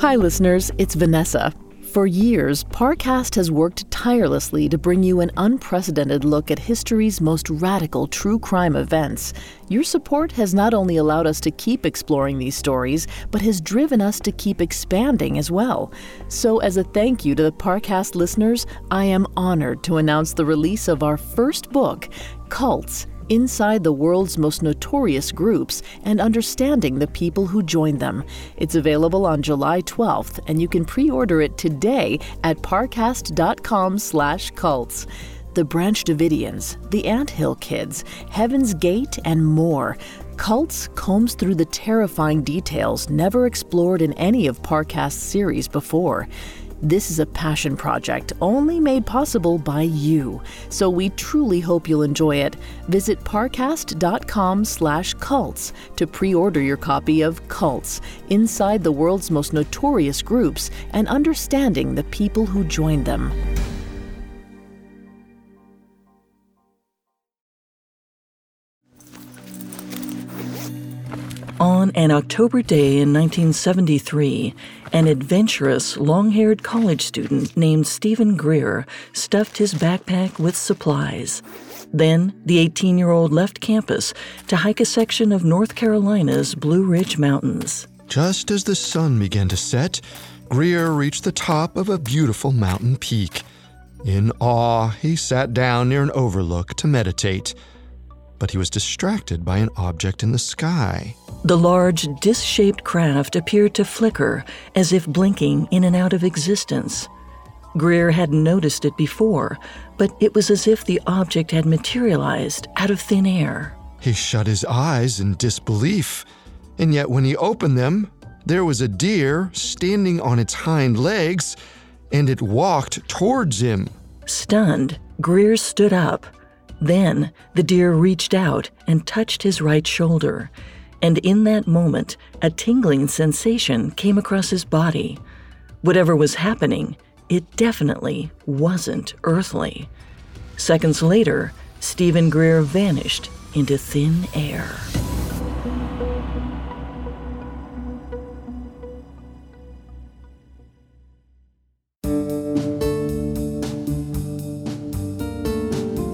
Hi, listeners, it's Vanessa. For years, Parcast has worked tirelessly to bring you an unprecedented look at history's most radical true crime events. Your support has not only allowed us to keep exploring these stories, but has driven us to keep expanding as well. So, as a thank you to the Parcast listeners, I am honored to announce the release of our first book, Cults inside the world's most notorious groups and understanding the people who join them. It's available on July 12th, and you can pre-order it today at parcast.com/cults. The Branch Davidians, the Ant Hill Kids, Heaven's Gate, and more. Cults combs through the terrifying details never explored in any of Parcast's series before. This is a passion project only made possible by you, so we truly hope you'll enjoy it. Visit parcast.com/cults to pre-order your copy of Cults: Inside the World's Most Notorious Groups and Understanding the People Who Joined Them. On an October day in 1973, an adventurous, long haired college student named Stephen Greer stuffed his backpack with supplies. Then, the 18 year old left campus to hike a section of North Carolina's Blue Ridge Mountains. Just as the sun began to set, Greer reached the top of a beautiful mountain peak. In awe, he sat down near an overlook to meditate but he was distracted by an object in the sky. The large, disc shaped craft appeared to flicker as if blinking in and out of existence. Greer hadn't noticed it before, but it was as if the object had materialized out of thin air. He shut his eyes in disbelief, and yet when he opened them, there was a deer standing on its hind legs, and it walked towards him. Stunned, Greer stood up then the deer reached out and touched his right shoulder, and in that moment, a tingling sensation came across his body. Whatever was happening, it definitely wasn't earthly. Seconds later, Stephen Greer vanished into thin air.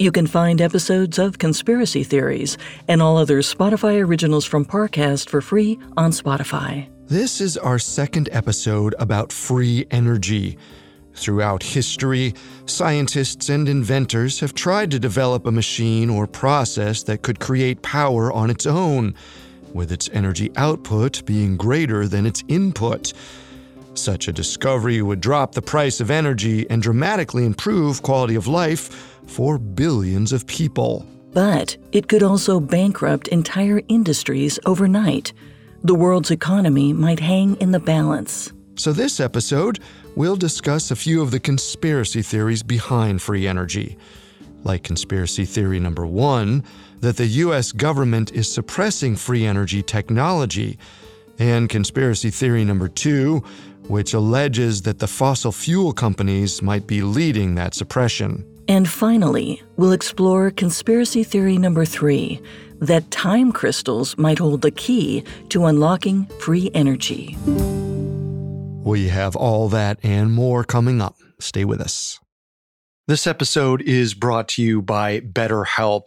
You can find episodes of Conspiracy Theories and all other Spotify originals from Parcast for free on Spotify. This is our second episode about free energy. Throughout history, scientists and inventors have tried to develop a machine or process that could create power on its own, with its energy output being greater than its input. Such a discovery would drop the price of energy and dramatically improve quality of life for billions of people. But it could also bankrupt entire industries overnight. The world's economy might hang in the balance. So, this episode, we'll discuss a few of the conspiracy theories behind free energy. Like conspiracy theory number one, that the US government is suppressing free energy technology, and conspiracy theory number two, which alleges that the fossil fuel companies might be leading that suppression. And finally, we'll explore conspiracy theory number three that time crystals might hold the key to unlocking free energy. We have all that and more coming up. Stay with us. This episode is brought to you by BetterHelp.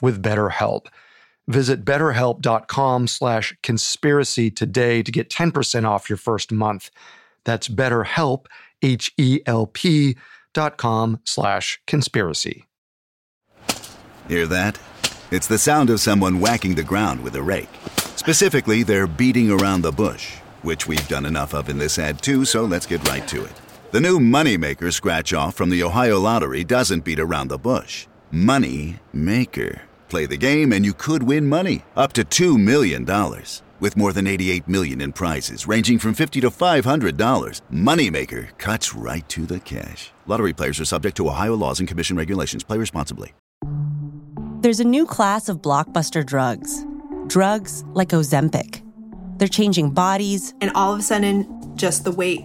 with BetterHelp. Visit betterhelp.com slash conspiracy today to get 10% off your first month. That's betterhelp, H-E-L-P dot com slash conspiracy. Hear that? It's the sound of someone whacking the ground with a rake. Specifically, they're beating around the bush, which we've done enough of in this ad too, so let's get right to it. The new Moneymaker scratch off from the Ohio Lottery doesn't beat around the bush. Money Maker. Play the game and you could win money, up to $2 million. With more than 88 million in prizes, ranging from 50 to $500, Moneymaker cuts right to the cash. Lottery players are subject to Ohio laws and commission regulations. Play responsibly. There's a new class of blockbuster drugs. Drugs like Ozempic. They're changing bodies. And all of a sudden, just the weight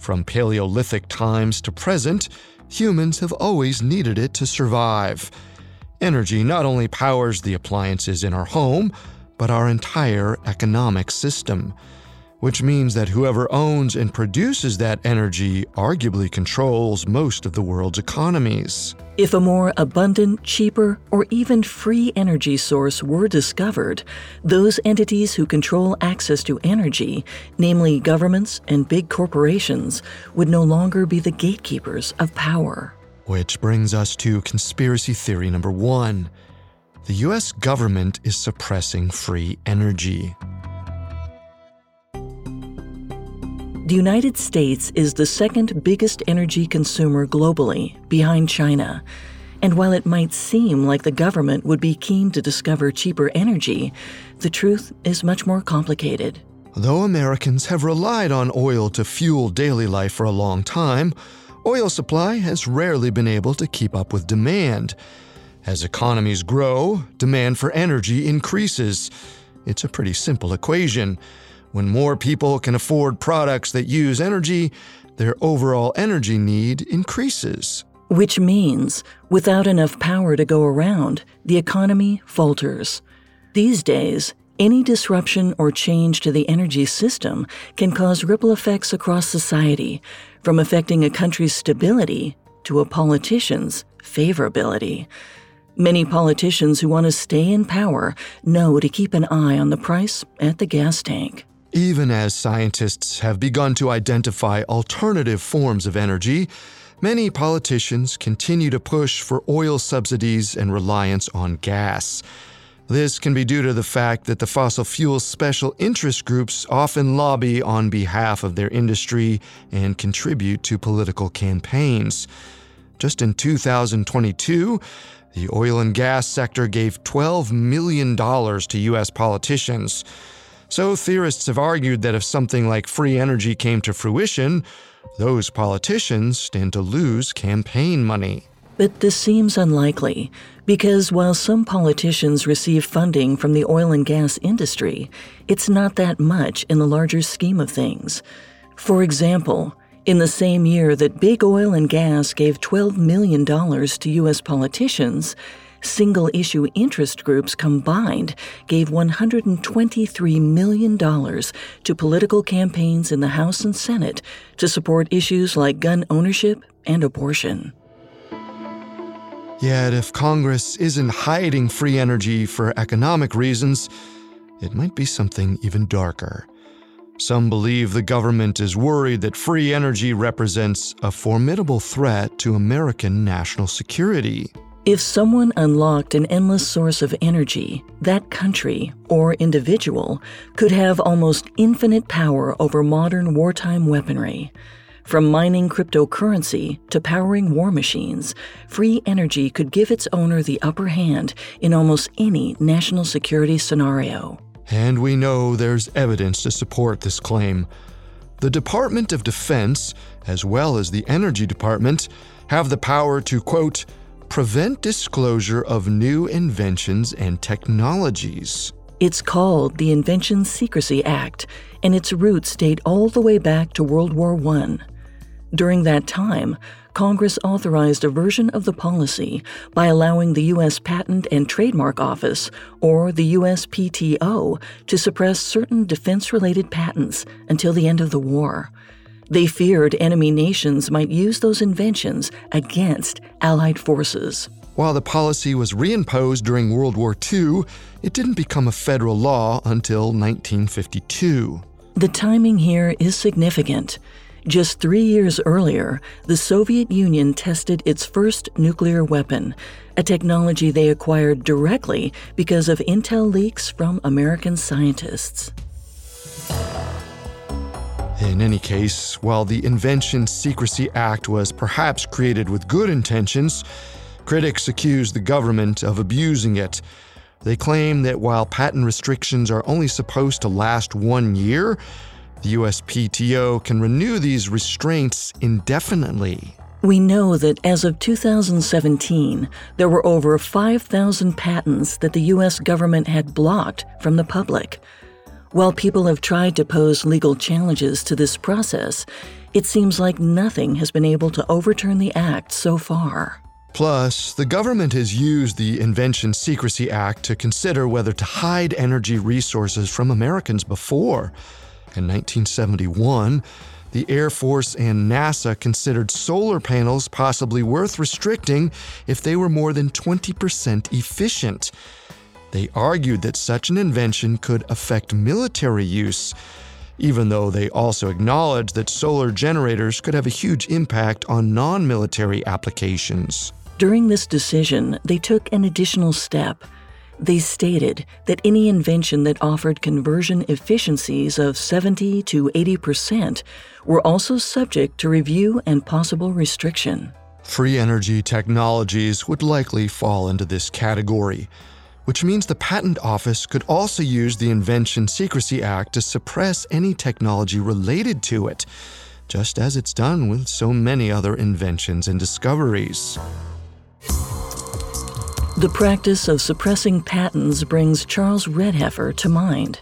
From Paleolithic times to present, humans have always needed it to survive. Energy not only powers the appliances in our home, but our entire economic system which means that whoever owns and produces that energy arguably controls most of the world's economies. If a more abundant, cheaper, or even free energy source were discovered, those entities who control access to energy, namely governments and big corporations, would no longer be the gatekeepers of power. Which brings us to conspiracy theory number one the US government is suppressing free energy. The United States is the second biggest energy consumer globally, behind China. And while it might seem like the government would be keen to discover cheaper energy, the truth is much more complicated. Though Americans have relied on oil to fuel daily life for a long time, oil supply has rarely been able to keep up with demand. As economies grow, demand for energy increases. It's a pretty simple equation. When more people can afford products that use energy, their overall energy need increases. Which means, without enough power to go around, the economy falters. These days, any disruption or change to the energy system can cause ripple effects across society, from affecting a country's stability to a politician's favorability. Many politicians who want to stay in power know to keep an eye on the price at the gas tank. Even as scientists have begun to identify alternative forms of energy, many politicians continue to push for oil subsidies and reliance on gas. This can be due to the fact that the fossil fuel special interest groups often lobby on behalf of their industry and contribute to political campaigns. Just in 2022, the oil and gas sector gave $12 million to U.S. politicians. So theorists have argued that if something like free energy came to fruition, those politicians stand to lose campaign money. But this seems unlikely because while some politicians receive funding from the oil and gas industry, it's not that much in the larger scheme of things. For example, in the same year that big oil and gas gave $12 million to U.S. politicians, single issue interest groups combined gave $123 million to political campaigns in the House and Senate to support issues like gun ownership and abortion. Yet, if Congress isn't hiding free energy for economic reasons, it might be something even darker. Some believe the government is worried that free energy represents a formidable threat to American national security. If someone unlocked an endless source of energy, that country or individual could have almost infinite power over modern wartime weaponry. From mining cryptocurrency to powering war machines, free energy could give its owner the upper hand in almost any national security scenario. And we know there's evidence to support this claim. The Department of Defense, as well as the Energy Department, have the power to, quote, prevent disclosure of new inventions and technologies. It's called the Invention Secrecy Act, and its roots date all the way back to World War I. During that time, Congress authorized a version of the policy by allowing the U.S. Patent and Trademark Office, or the USPTO, to suppress certain defense related patents until the end of the war. They feared enemy nations might use those inventions against Allied forces. While the policy was reimposed during World War II, it didn't become a federal law until 1952. The timing here is significant. Just three years earlier, the Soviet Union tested its first nuclear weapon, a technology they acquired directly because of intel leaks from American scientists. In any case, while the Invention Secrecy Act was perhaps created with good intentions, critics accuse the government of abusing it. They claim that while patent restrictions are only supposed to last one year, the USPTO can renew these restraints indefinitely. We know that as of 2017, there were over 5,000 patents that the U.S. government had blocked from the public. While people have tried to pose legal challenges to this process, it seems like nothing has been able to overturn the act so far. Plus, the government has used the Invention Secrecy Act to consider whether to hide energy resources from Americans before. In 1971, the Air Force and NASA considered solar panels possibly worth restricting if they were more than 20% efficient. They argued that such an invention could affect military use, even though they also acknowledged that solar generators could have a huge impact on non military applications. During this decision, they took an additional step. They stated that any invention that offered conversion efficiencies of 70 to 80 percent were also subject to review and possible restriction. Free energy technologies would likely fall into this category, which means the Patent Office could also use the Invention Secrecy Act to suppress any technology related to it, just as it's done with so many other inventions and discoveries. The practice of suppressing patents brings Charles Redheffer to mind.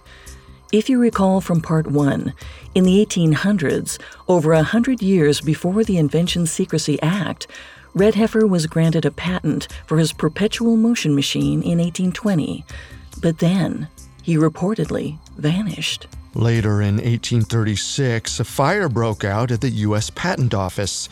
If you recall from part one, in the 1800s, over a hundred years before the Invention Secrecy Act, Redheffer was granted a patent for his perpetual motion machine in 1820. But then, he reportedly vanished. Later in 1836, a fire broke out at the U.S. Patent Office.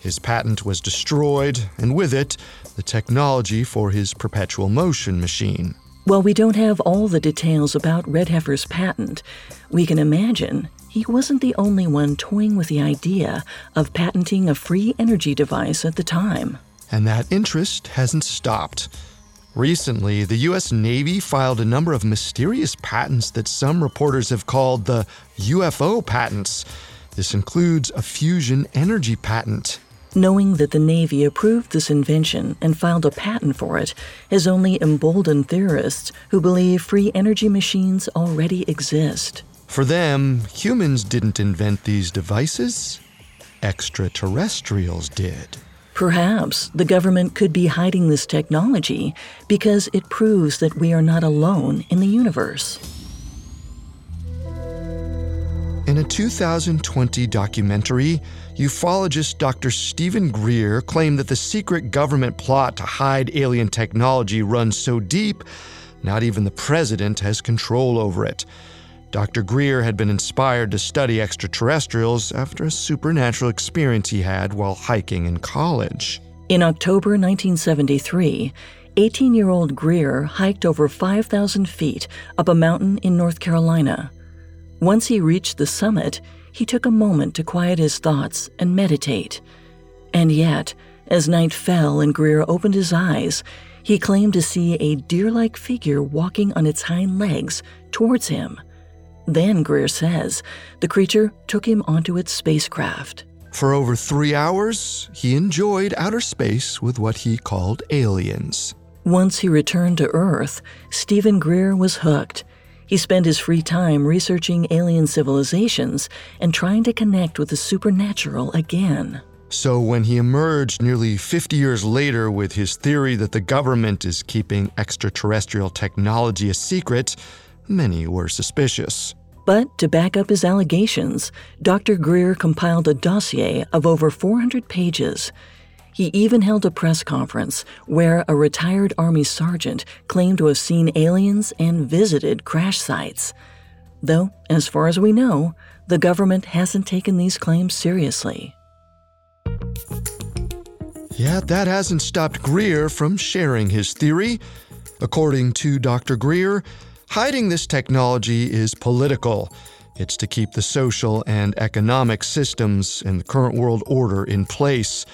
His patent was destroyed, and with it, the technology for his perpetual motion machine. While we don't have all the details about Redheffer's patent, we can imagine he wasn't the only one toying with the idea of patenting a free energy device at the time. And that interest hasn't stopped. Recently, the U.S. Navy filed a number of mysterious patents that some reporters have called the UFO patents. This includes a fusion energy patent. Knowing that the Navy approved this invention and filed a patent for it has only emboldened theorists who believe free energy machines already exist. For them, humans didn't invent these devices, extraterrestrials did. Perhaps the government could be hiding this technology because it proves that we are not alone in the universe. In a 2020 documentary, ufologist Dr. Stephen Greer claimed that the secret government plot to hide alien technology runs so deep, not even the president has control over it. Dr. Greer had been inspired to study extraterrestrials after a supernatural experience he had while hiking in college. In October 1973, 18 year old Greer hiked over 5,000 feet up a mountain in North Carolina. Once he reached the summit, he took a moment to quiet his thoughts and meditate. And yet, as night fell and Greer opened his eyes, he claimed to see a deer like figure walking on its hind legs towards him. Then, Greer says, the creature took him onto its spacecraft. For over three hours, he enjoyed outer space with what he called aliens. Once he returned to Earth, Stephen Greer was hooked. He spent his free time researching alien civilizations and trying to connect with the supernatural again. So, when he emerged nearly 50 years later with his theory that the government is keeping extraterrestrial technology a secret, many were suspicious. But to back up his allegations, Dr. Greer compiled a dossier of over 400 pages. He even held a press conference where a retired Army sergeant claimed to have seen aliens and visited crash sites. Though, as far as we know, the government hasn't taken these claims seriously. Yet that hasn't stopped Greer from sharing his theory. According to Dr. Greer, Hiding this technology is political. It's to keep the social and economic systems and the current world order in place.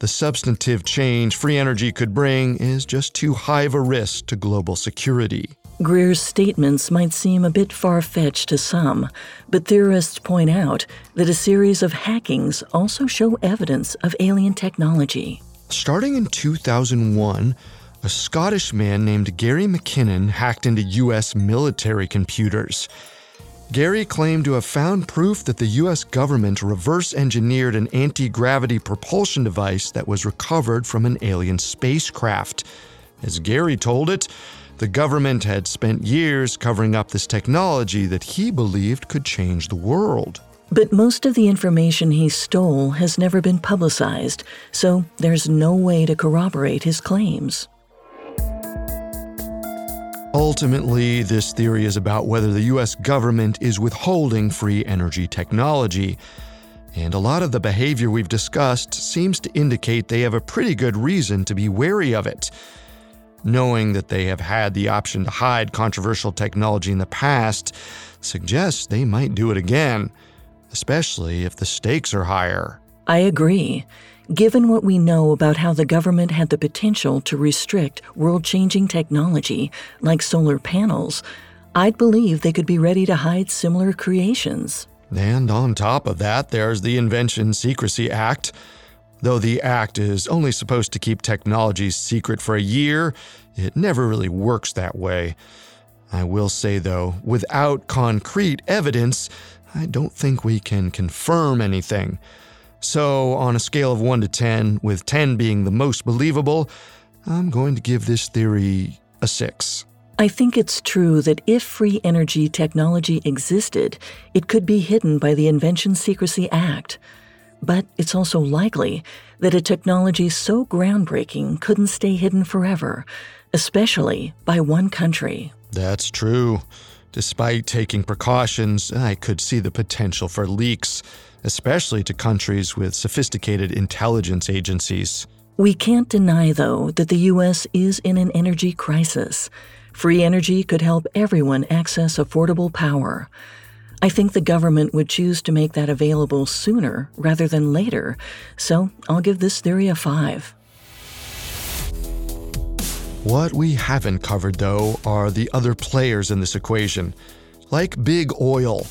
The substantive change free energy could bring is just too high of a risk to global security. Greer's statements might seem a bit far fetched to some, but theorists point out that a series of hackings also show evidence of alien technology. Starting in 2001, a Scottish man named Gary McKinnon hacked into U.S. military computers. Gary claimed to have found proof that the U.S. government reverse engineered an anti gravity propulsion device that was recovered from an alien spacecraft. As Gary told it, the government had spent years covering up this technology that he believed could change the world. But most of the information he stole has never been publicized, so there's no way to corroborate his claims. Ultimately, this theory is about whether the US government is withholding free energy technology. And a lot of the behavior we've discussed seems to indicate they have a pretty good reason to be wary of it. Knowing that they have had the option to hide controversial technology in the past suggests they might do it again, especially if the stakes are higher. I agree. Given what we know about how the government had the potential to restrict world changing technology, like solar panels, I'd believe they could be ready to hide similar creations. And on top of that, there's the Invention Secrecy Act. Though the act is only supposed to keep technologies secret for a year, it never really works that way. I will say, though, without concrete evidence, I don't think we can confirm anything. So, on a scale of 1 to 10, with 10 being the most believable, I'm going to give this theory a 6. I think it's true that if free energy technology existed, it could be hidden by the Invention Secrecy Act. But it's also likely that a technology so groundbreaking couldn't stay hidden forever, especially by one country. That's true. Despite taking precautions, I could see the potential for leaks especially to countries with sophisticated intelligence agencies. We can't deny, though, that the U.S. is in an energy crisis. Free energy could help everyone access affordable power. I think the government would choose to make that available sooner rather than later, so I'll give this theory a 5. What we haven't covered, though, are the other players in this equation, like big oil.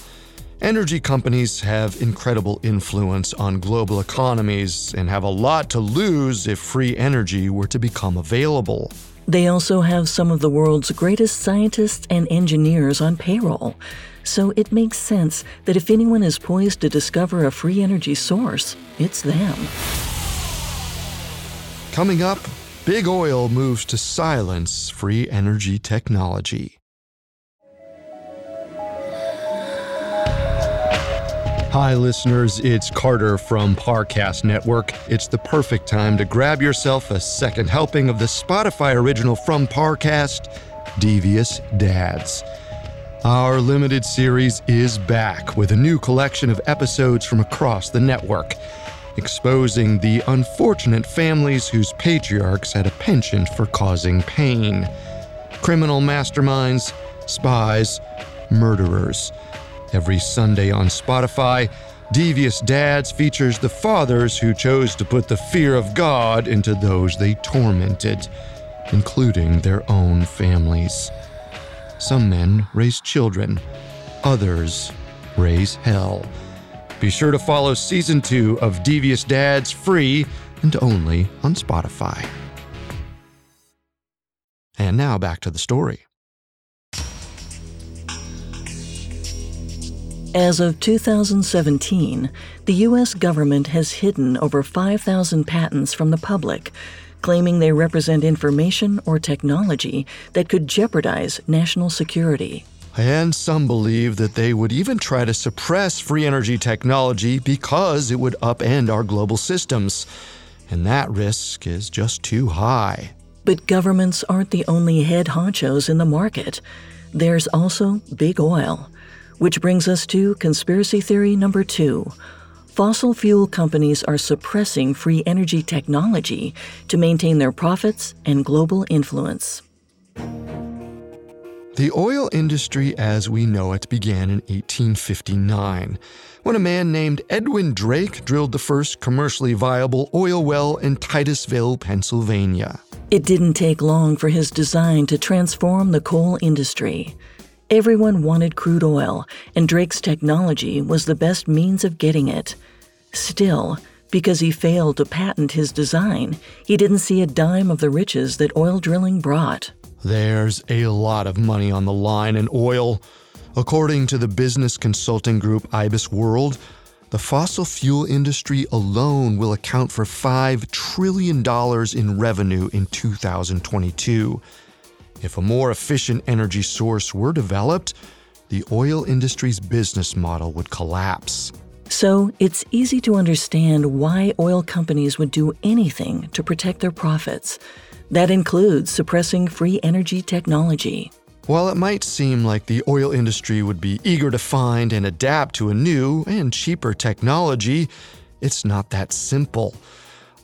Energy companies have incredible influence on global economies and have a lot to lose if free energy were to become available. They also have some of the world's greatest scientists and engineers on payroll. So it makes sense that if anyone is poised to discover a free energy source, it's them. Coming up, Big Oil moves to silence free energy technology. Hi, listeners. It's Carter from Parcast Network. It's the perfect time to grab yourself a second helping of the Spotify original from Parcast, Devious Dads. Our limited series is back with a new collection of episodes from across the network, exposing the unfortunate families whose patriarchs had a penchant for causing pain. Criminal masterminds, spies, murderers. Every Sunday on Spotify, Devious Dads features the fathers who chose to put the fear of God into those they tormented, including their own families. Some men raise children, others raise hell. Be sure to follow season two of Devious Dads free and only on Spotify. And now back to the story. As of 2017, the U.S. government has hidden over 5,000 patents from the public, claiming they represent information or technology that could jeopardize national security. And some believe that they would even try to suppress free energy technology because it would upend our global systems. And that risk is just too high. But governments aren't the only head honchos in the market. There's also big oil. Which brings us to conspiracy theory number two. Fossil fuel companies are suppressing free energy technology to maintain their profits and global influence. The oil industry as we know it began in 1859 when a man named Edwin Drake drilled the first commercially viable oil well in Titusville, Pennsylvania. It didn't take long for his design to transform the coal industry. Everyone wanted crude oil, and Drake's technology was the best means of getting it. Still, because he failed to patent his design, he didn't see a dime of the riches that oil drilling brought. There's a lot of money on the line in oil. According to the business consulting group IBIS World, the fossil fuel industry alone will account for $5 trillion in revenue in 2022. If a more efficient energy source were developed, the oil industry's business model would collapse. So, it's easy to understand why oil companies would do anything to protect their profits. That includes suppressing free energy technology. While it might seem like the oil industry would be eager to find and adapt to a new and cheaper technology, it's not that simple.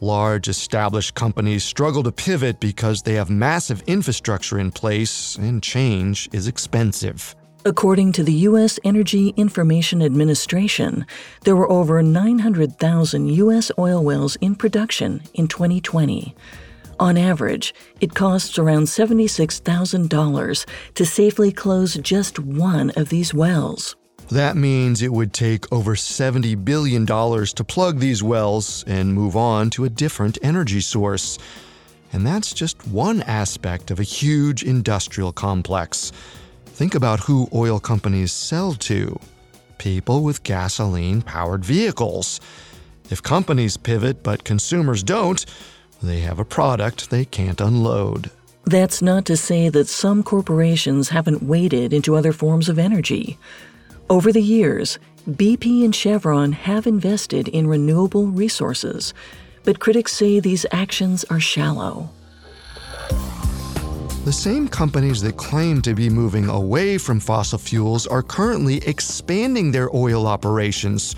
Large established companies struggle to pivot because they have massive infrastructure in place and change is expensive. According to the U.S. Energy Information Administration, there were over 900,000 U.S. oil wells in production in 2020. On average, it costs around $76,000 to safely close just one of these wells. That means it would take over $70 billion to plug these wells and move on to a different energy source. And that's just one aspect of a huge industrial complex. Think about who oil companies sell to people with gasoline powered vehicles. If companies pivot but consumers don't, they have a product they can't unload. That's not to say that some corporations haven't waded into other forms of energy. Over the years, BP and Chevron have invested in renewable resources, but critics say these actions are shallow. The same companies that claim to be moving away from fossil fuels are currently expanding their oil operations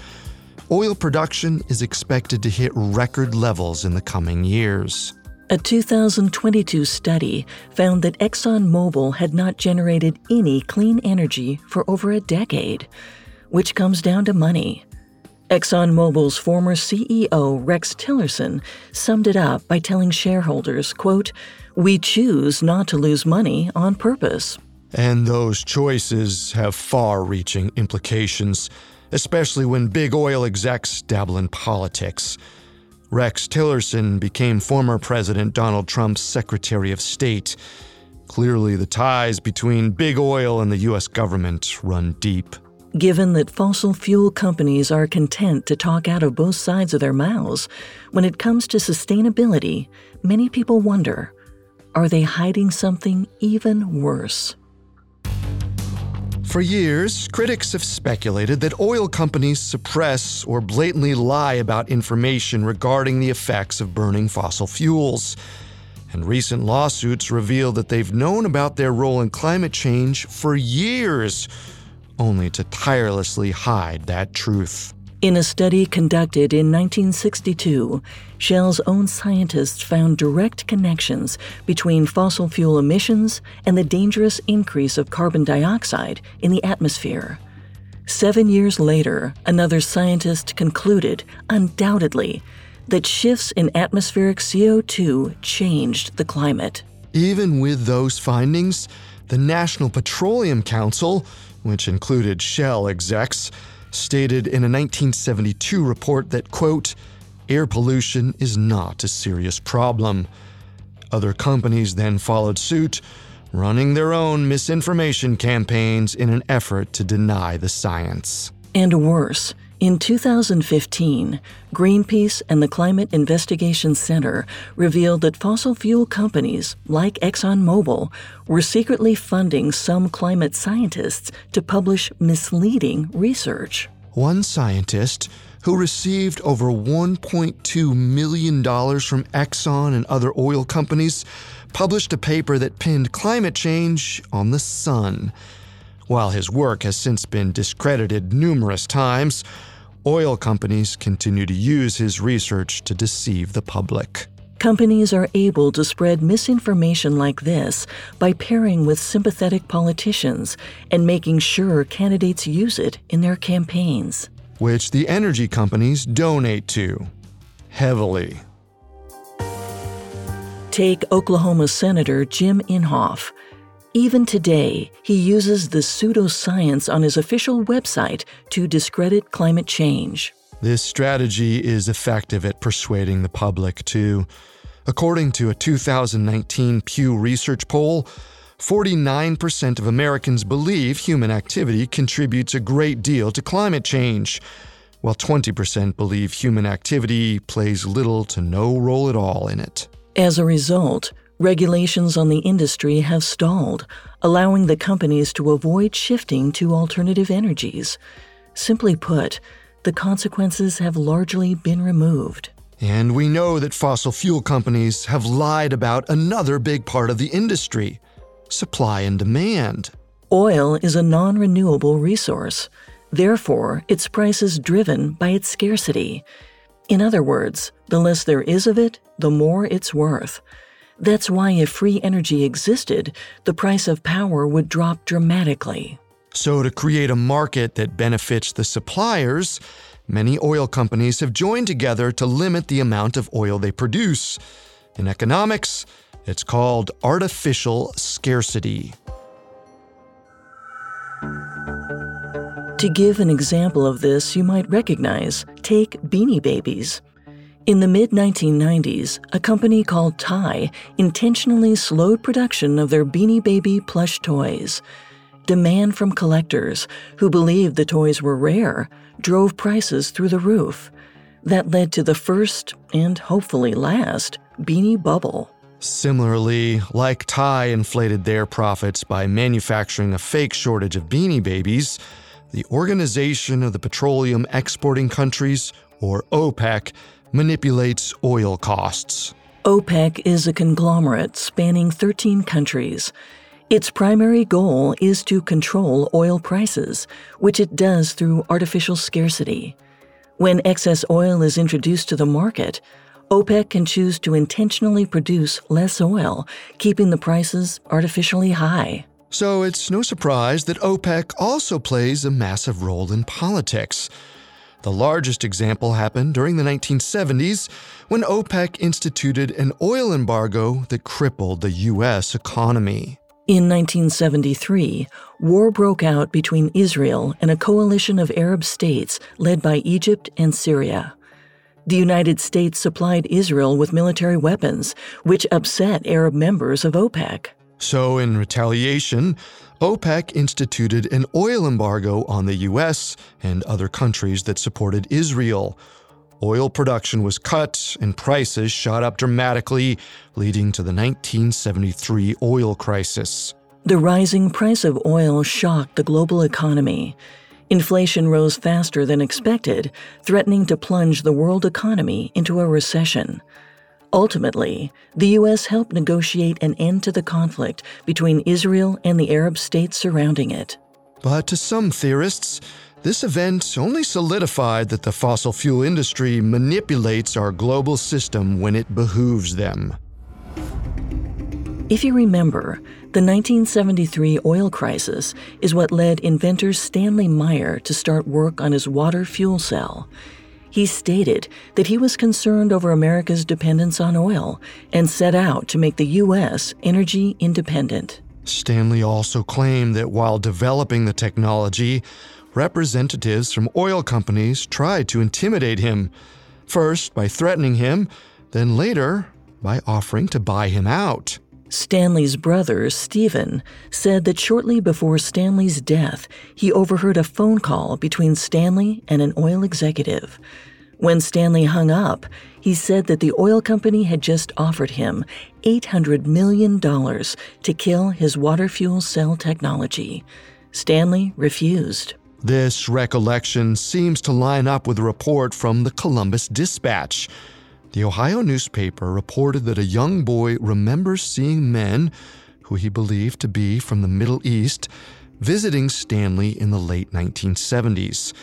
oil production is expected to hit record levels in the coming years. A 2022 study found that ExxonMobil had not generated any clean energy for over a decade, which comes down to money. ExxonMobil's former CEO Rex Tillerson summed it up by telling shareholders, quote, "We choose not to lose money on purpose." And those choices have far-reaching implications especially when big oil execs dabble in politics. Rex Tillerson became former President Donald Trump's Secretary of State. Clearly, the ties between big oil and the U.S. government run deep. Given that fossil fuel companies are content to talk out of both sides of their mouths, when it comes to sustainability, many people wonder are they hiding something even worse? For years, critics have speculated that oil companies suppress or blatantly lie about information regarding the effects of burning fossil fuels. And recent lawsuits reveal that they've known about their role in climate change for years, only to tirelessly hide that truth. In a study conducted in 1962, Shell's own scientists found direct connections between fossil fuel emissions and the dangerous increase of carbon dioxide in the atmosphere. Seven years later, another scientist concluded, undoubtedly, that shifts in atmospheric CO2 changed the climate. Even with those findings, the National Petroleum Council, which included Shell execs, stated in a 1972 report that, quote, air pollution is not a serious problem. Other companies then followed suit, running their own misinformation campaigns in an effort to deny the science. And worse, in 2015, Greenpeace and the Climate Investigation Center revealed that fossil fuel companies like ExxonMobil were secretly funding some climate scientists to publish misleading research. One scientist who received over $1.2 million from Exxon and other oil companies published a paper that pinned climate change on the sun. While his work has since been discredited numerous times, oil companies continue to use his research to deceive the public. Companies are able to spread misinformation like this by pairing with sympathetic politicians and making sure candidates use it in their campaigns. Which the energy companies donate to heavily. Take Oklahoma Senator Jim Inhofe. Even today, he uses the pseudoscience on his official website to discredit climate change. This strategy is effective at persuading the public, too. According to a 2019 Pew Research poll, 49% of Americans believe human activity contributes a great deal to climate change, while 20% believe human activity plays little to no role at all in it. As a result, Regulations on the industry have stalled, allowing the companies to avoid shifting to alternative energies. Simply put, the consequences have largely been removed. And we know that fossil fuel companies have lied about another big part of the industry supply and demand. Oil is a non renewable resource. Therefore, its price is driven by its scarcity. In other words, the less there is of it, the more it's worth. That's why if free energy existed, the price of power would drop dramatically. So, to create a market that benefits the suppliers, many oil companies have joined together to limit the amount of oil they produce. In economics, it's called artificial scarcity. To give an example of this, you might recognize take Beanie Babies. In the mid 1990s, a company called Ty intentionally slowed production of their Beanie Baby plush toys. Demand from collectors, who believed the toys were rare, drove prices through the roof. That led to the first, and hopefully last, Beanie Bubble. Similarly, like Ty inflated their profits by manufacturing a fake shortage of beanie babies, the Organization of the Petroleum Exporting Countries, or OPEC, manipulates oil costs. OPEC is a conglomerate spanning 13 countries. Its primary goal is to control oil prices, which it does through artificial scarcity. When excess oil is introduced to the market, OPEC can choose to intentionally produce less oil, keeping the prices artificially high. So it's no surprise that OPEC also plays a massive role in politics. The largest example happened during the 1970s when OPEC instituted an oil embargo that crippled the U.S. economy. In 1973, war broke out between Israel and a coalition of Arab states led by Egypt and Syria. The United States supplied Israel with military weapons, which upset Arab members of OPEC. So, in retaliation, OPEC instituted an oil embargo on the U.S. and other countries that supported Israel. Oil production was cut and prices shot up dramatically, leading to the 1973 oil crisis. The rising price of oil shocked the global economy. Inflation rose faster than expected, threatening to plunge the world economy into a recession. Ultimately, the U.S. helped negotiate an end to the conflict between Israel and the Arab states surrounding it. But to some theorists, this event only solidified that the fossil fuel industry manipulates our global system when it behooves them. If you remember, the 1973 oil crisis is what led inventor Stanley Meyer to start work on his water fuel cell. He stated that he was concerned over America's dependence on oil and set out to make the U.S. energy independent. Stanley also claimed that while developing the technology, representatives from oil companies tried to intimidate him, first by threatening him, then later by offering to buy him out. Stanley's brother, Stephen, said that shortly before Stanley's death, he overheard a phone call between Stanley and an oil executive. When Stanley hung up, he said that the oil company had just offered him $800 million to kill his water fuel cell technology. Stanley refused. This recollection seems to line up with a report from the Columbus Dispatch. The Ohio newspaper reported that a young boy remembers seeing men, who he believed to be from the Middle East, visiting Stanley in the late 1970s.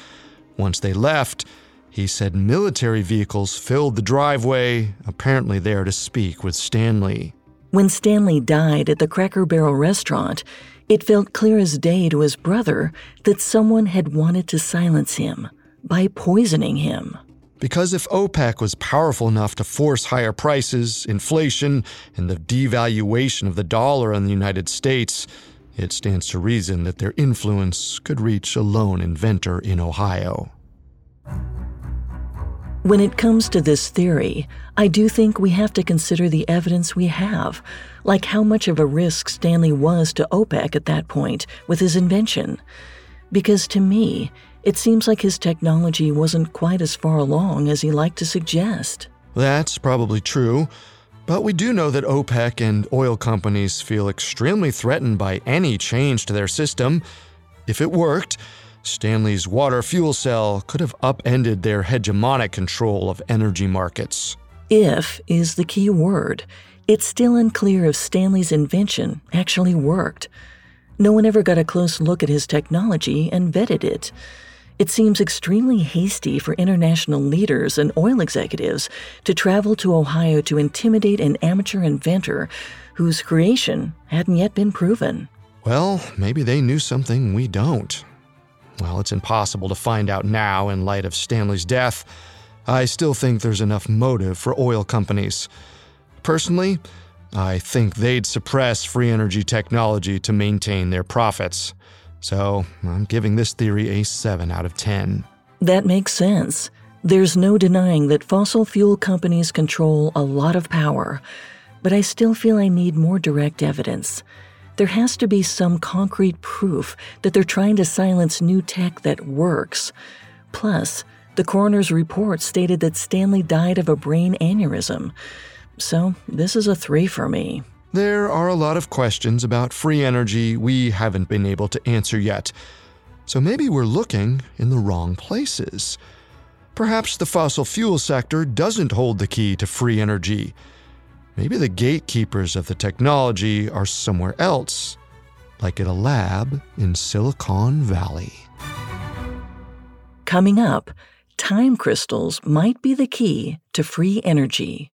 Once they left, he said military vehicles filled the driveway, apparently there to speak with Stanley. When Stanley died at the Cracker Barrel restaurant, it felt clear as day to his brother that someone had wanted to silence him by poisoning him. Because if OPEC was powerful enough to force higher prices, inflation, and the devaluation of the dollar in the United States, it stands to reason that their influence could reach a lone inventor in Ohio. When it comes to this theory, I do think we have to consider the evidence we have, like how much of a risk Stanley was to OPEC at that point with his invention. Because to me, it seems like his technology wasn't quite as far along as he liked to suggest. That's probably true, but we do know that OPEC and oil companies feel extremely threatened by any change to their system. If it worked, Stanley's water fuel cell could have upended their hegemonic control of energy markets. If is the key word. It's still unclear if Stanley's invention actually worked. No one ever got a close look at his technology and vetted it. It seems extremely hasty for international leaders and oil executives to travel to Ohio to intimidate an amateur inventor whose creation hadn't yet been proven. Well, maybe they knew something we don't. Well, it's impossible to find out now in light of Stanley's death. I still think there's enough motive for oil companies. Personally, I think they'd suppress free energy technology to maintain their profits. So I'm giving this theory a 7 out of 10. That makes sense. There's no denying that fossil fuel companies control a lot of power, but I still feel I need more direct evidence. There has to be some concrete proof that they're trying to silence new tech that works. Plus, the coroner's report stated that Stanley died of a brain aneurysm. So, this is a three for me. There are a lot of questions about free energy we haven't been able to answer yet. So maybe we're looking in the wrong places. Perhaps the fossil fuel sector doesn't hold the key to free energy. Maybe the gatekeepers of the technology are somewhere else, like at a lab in Silicon Valley. Coming up, time crystals might be the key to free energy.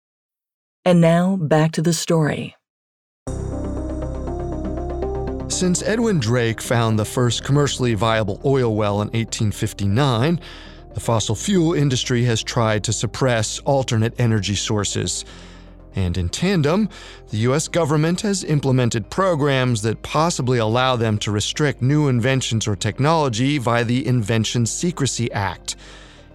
And now back to the story. Since Edwin Drake found the first commercially viable oil well in 1859, the fossil fuel industry has tried to suppress alternate energy sources. And in tandem, the US government has implemented programs that possibly allow them to restrict new inventions or technology via the Invention Secrecy Act.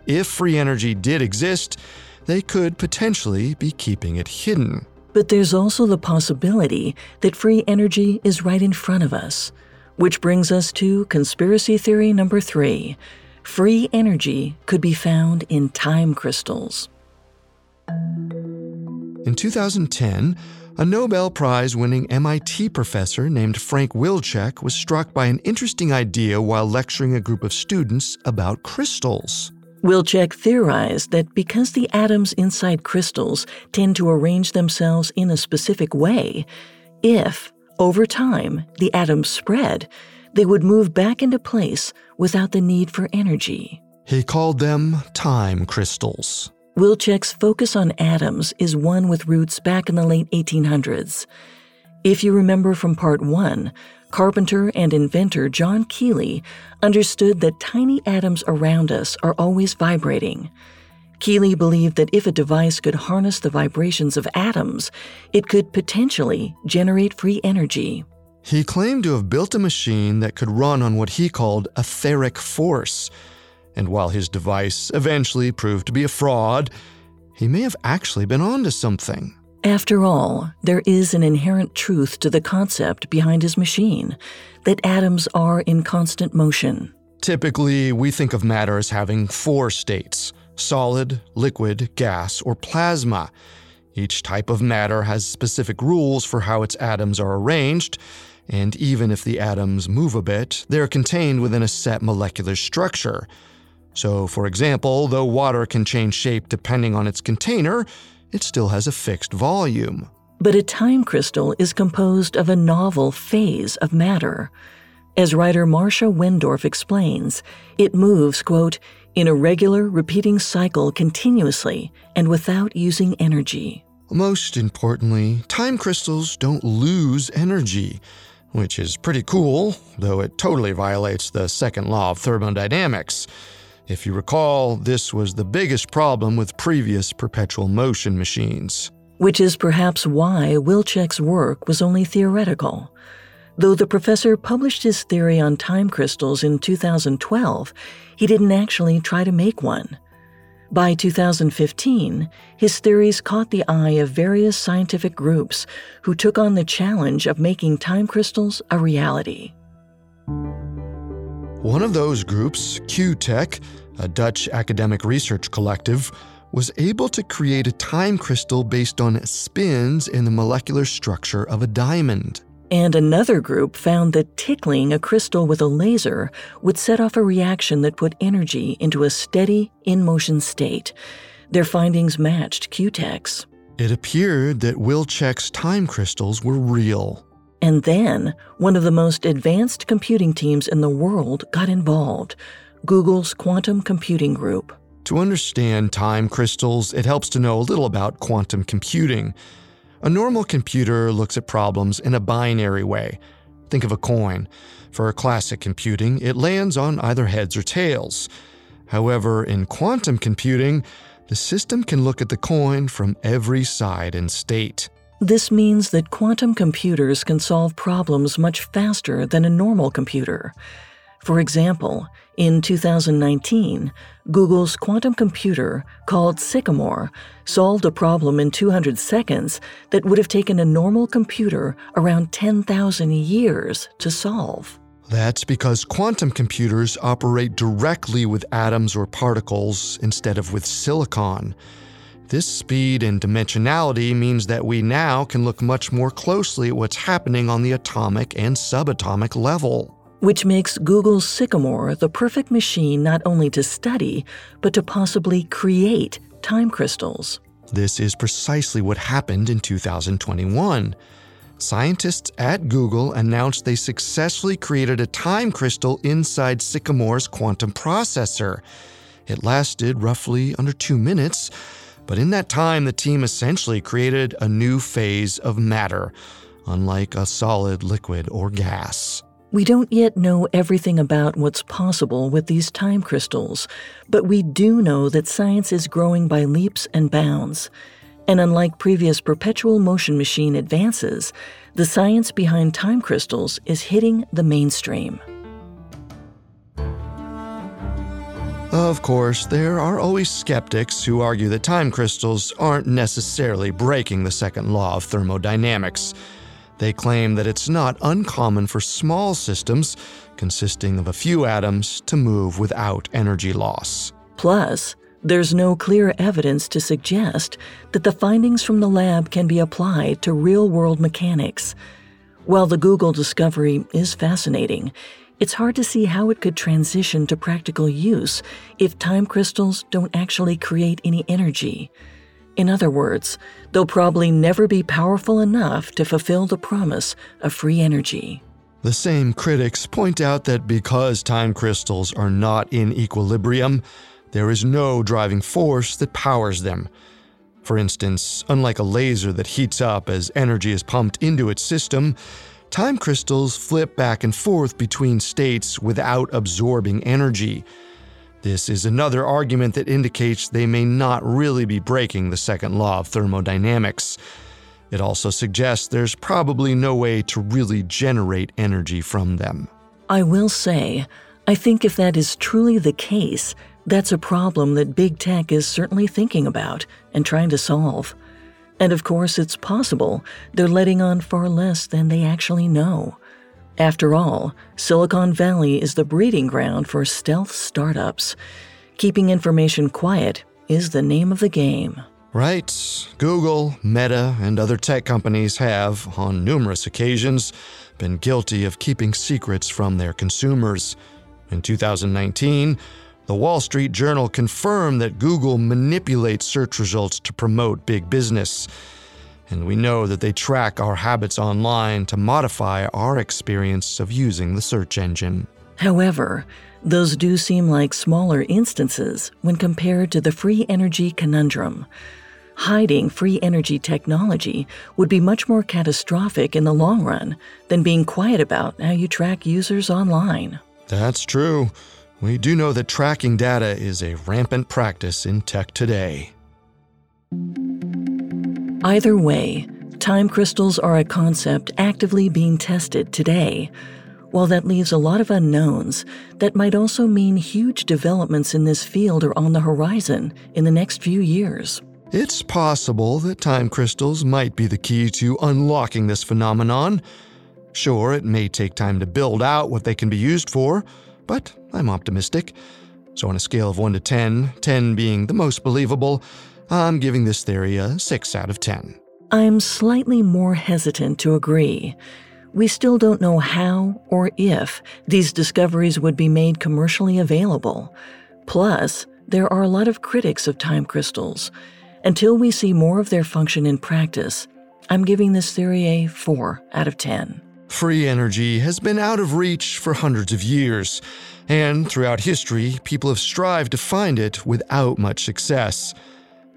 If free energy did exist, they could potentially be keeping it hidden. But there's also the possibility that free energy is right in front of us. Which brings us to conspiracy theory number three free energy could be found in time crystals. In 2010, a Nobel Prize winning MIT professor named Frank Wilczek was struck by an interesting idea while lecturing a group of students about crystals. Wilczek theorized that because the atoms inside crystals tend to arrange themselves in a specific way, if, over time, the atoms spread, they would move back into place without the need for energy. He called them time crystals. Wilczek's focus on atoms is one with roots back in the late 1800s. If you remember from part one, carpenter and inventor John Keely understood that tiny atoms around us are always vibrating. Keely believed that if a device could harness the vibrations of atoms, it could potentially generate free energy. He claimed to have built a machine that could run on what he called etheric force. And while his device eventually proved to be a fraud, he may have actually been onto something. After all, there is an inherent truth to the concept behind his machine that atoms are in constant motion. Typically, we think of matter as having four states solid, liquid, gas, or plasma. Each type of matter has specific rules for how its atoms are arranged, and even if the atoms move a bit, they're contained within a set molecular structure. So, for example, though water can change shape depending on its container, it still has a fixed volume. But a time crystal is composed of a novel phase of matter. As writer Marcia Wendorf explains, it moves, quote, in a regular, repeating cycle continuously and without using energy. Most importantly, time crystals don't lose energy, which is pretty cool, though it totally violates the second law of thermodynamics. If you recall, this was the biggest problem with previous perpetual motion machines. Which is perhaps why Wilczek's work was only theoretical. Though the professor published his theory on time crystals in 2012, he didn't actually try to make one. By 2015, his theories caught the eye of various scientific groups who took on the challenge of making time crystals a reality. One of those groups, QuTech, a Dutch academic research collective, was able to create a time crystal based on spins in the molecular structure of a diamond. And another group found that tickling a crystal with a laser would set off a reaction that put energy into a steady, in motion state. Their findings matched QuTech's. It appeared that Wilczek's time crystals were real. And then, one of the most advanced computing teams in the world got involved Google's Quantum Computing Group. To understand time crystals, it helps to know a little about quantum computing. A normal computer looks at problems in a binary way. Think of a coin. For classic computing, it lands on either heads or tails. However, in quantum computing, the system can look at the coin from every side and state. This means that quantum computers can solve problems much faster than a normal computer. For example, in 2019, Google's quantum computer, called Sycamore, solved a problem in 200 seconds that would have taken a normal computer around 10,000 years to solve. That's because quantum computers operate directly with atoms or particles instead of with silicon. This speed and dimensionality means that we now can look much more closely at what's happening on the atomic and subatomic level which makes Google's Sycamore the perfect machine not only to study, but to possibly create time crystals. This is precisely what happened in 2021. Scientists at Google announced they successfully created a time crystal inside Sycamore's quantum processor. It lasted roughly under two minutes, but in that time, the team essentially created a new phase of matter, unlike a solid, liquid, or gas. We don't yet know everything about what's possible with these time crystals, but we do know that science is growing by leaps and bounds. And unlike previous perpetual motion machine advances, the science behind time crystals is hitting the mainstream. Of course, there are always skeptics who argue that time crystals aren't necessarily breaking the second law of thermodynamics. They claim that it's not uncommon for small systems, consisting of a few atoms, to move without energy loss. Plus, there's no clear evidence to suggest that the findings from the lab can be applied to real world mechanics. While the Google discovery is fascinating, it's hard to see how it could transition to practical use if time crystals don't actually create any energy. In other words, they'll probably never be powerful enough to fulfill the promise of free energy. The same critics point out that because time crystals are not in equilibrium, there is no driving force that powers them. For instance, unlike a laser that heats up as energy is pumped into its system, time crystals flip back and forth between states without absorbing energy. This is another argument that indicates they may not really be breaking the second law of thermodynamics. It also suggests there's probably no way to really generate energy from them. I will say, I think if that is truly the case, that's a problem that big tech is certainly thinking about and trying to solve. And of course, it's possible they're letting on far less than they actually know. After all, Silicon Valley is the breeding ground for stealth startups. Keeping information quiet is the name of the game. Right. Google, Meta, and other tech companies have, on numerous occasions, been guilty of keeping secrets from their consumers. In 2019, the Wall Street Journal confirmed that Google manipulates search results to promote big business. And we know that they track our habits online to modify our experience of using the search engine. However, those do seem like smaller instances when compared to the free energy conundrum. Hiding free energy technology would be much more catastrophic in the long run than being quiet about how you track users online. That's true. We do know that tracking data is a rampant practice in tech today. Either way, time crystals are a concept actively being tested today. While that leaves a lot of unknowns, that might also mean huge developments in this field are on the horizon in the next few years. It's possible that time crystals might be the key to unlocking this phenomenon. Sure, it may take time to build out what they can be used for, but I'm optimistic. So, on a scale of 1 to 10, 10 being the most believable, I'm giving this theory a 6 out of 10. I'm slightly more hesitant to agree. We still don't know how or if these discoveries would be made commercially available. Plus, there are a lot of critics of time crystals. Until we see more of their function in practice, I'm giving this theory a 4 out of 10. Free energy has been out of reach for hundreds of years, and throughout history, people have strived to find it without much success.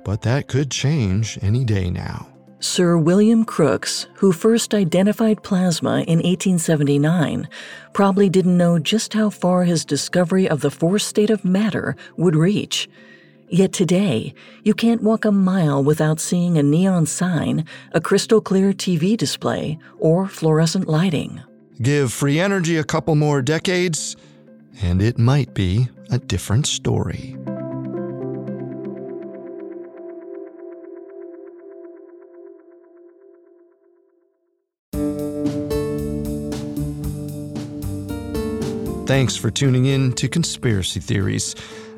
But that could change any day now. Sir William Crookes, who first identified plasma in 1879, probably didn't know just how far his discovery of the fourth state of matter would reach. Yet today, you can't walk a mile without seeing a neon sign, a crystal clear TV display, or fluorescent lighting. Give free energy a couple more decades, and it might be a different story. Thanks for tuning in to Conspiracy Theories.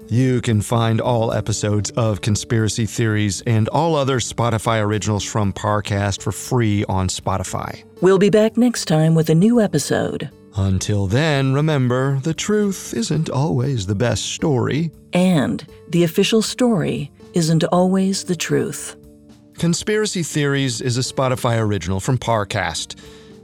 You can find all episodes of Conspiracy Theories and all other Spotify originals from Parcast for free on Spotify. We'll be back next time with a new episode. Until then, remember the truth isn't always the best story. And the official story isn't always the truth. Conspiracy Theories is a Spotify original from Parcast.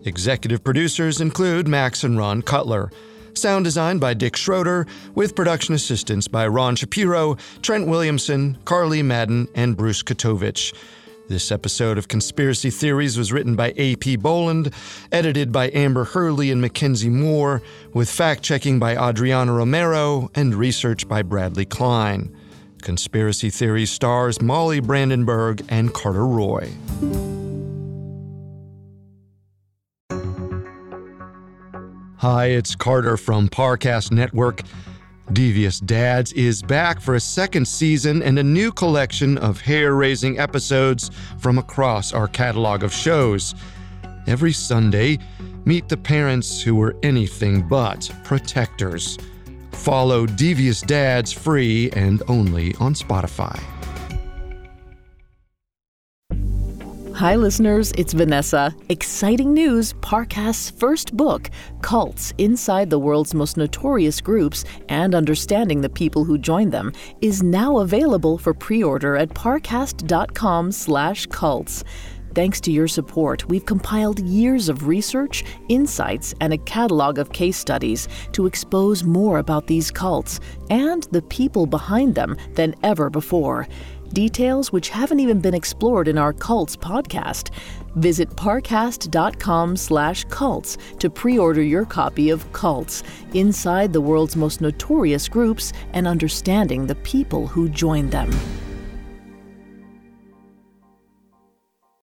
Executive producers include Max and Ron Cutler. Sound design by Dick Schroeder, with production assistance by Ron Shapiro, Trent Williamson, Carly Madden, and Bruce Katovich. This episode of Conspiracy Theories was written by A.P. Boland, edited by Amber Hurley and Mackenzie Moore, with fact checking by Adriana Romero and research by Bradley Klein. Conspiracy Theories stars Molly Brandenburg and Carter Roy. Hi, it's Carter from Parcast Network. Devious Dads is back for a second season and a new collection of hair raising episodes from across our catalog of shows. Every Sunday, meet the parents who were anything but protectors. Follow Devious Dads free and only on Spotify. Hi, listeners, it's Vanessa. Exciting news Parcast's first book, Cults Inside the World's Most Notorious Groups and Understanding the People Who Joined Them, is now available for pre order at parcast.com/slash cults. Thanks to your support, we've compiled years of research, insights, and a catalog of case studies to expose more about these cults and the people behind them than ever before details which haven't even been explored in our Cults podcast. Visit parcast.com slash cults to pre-order your copy of Cults, Inside the World's Most Notorious Groups and Understanding the People Who Joined Them.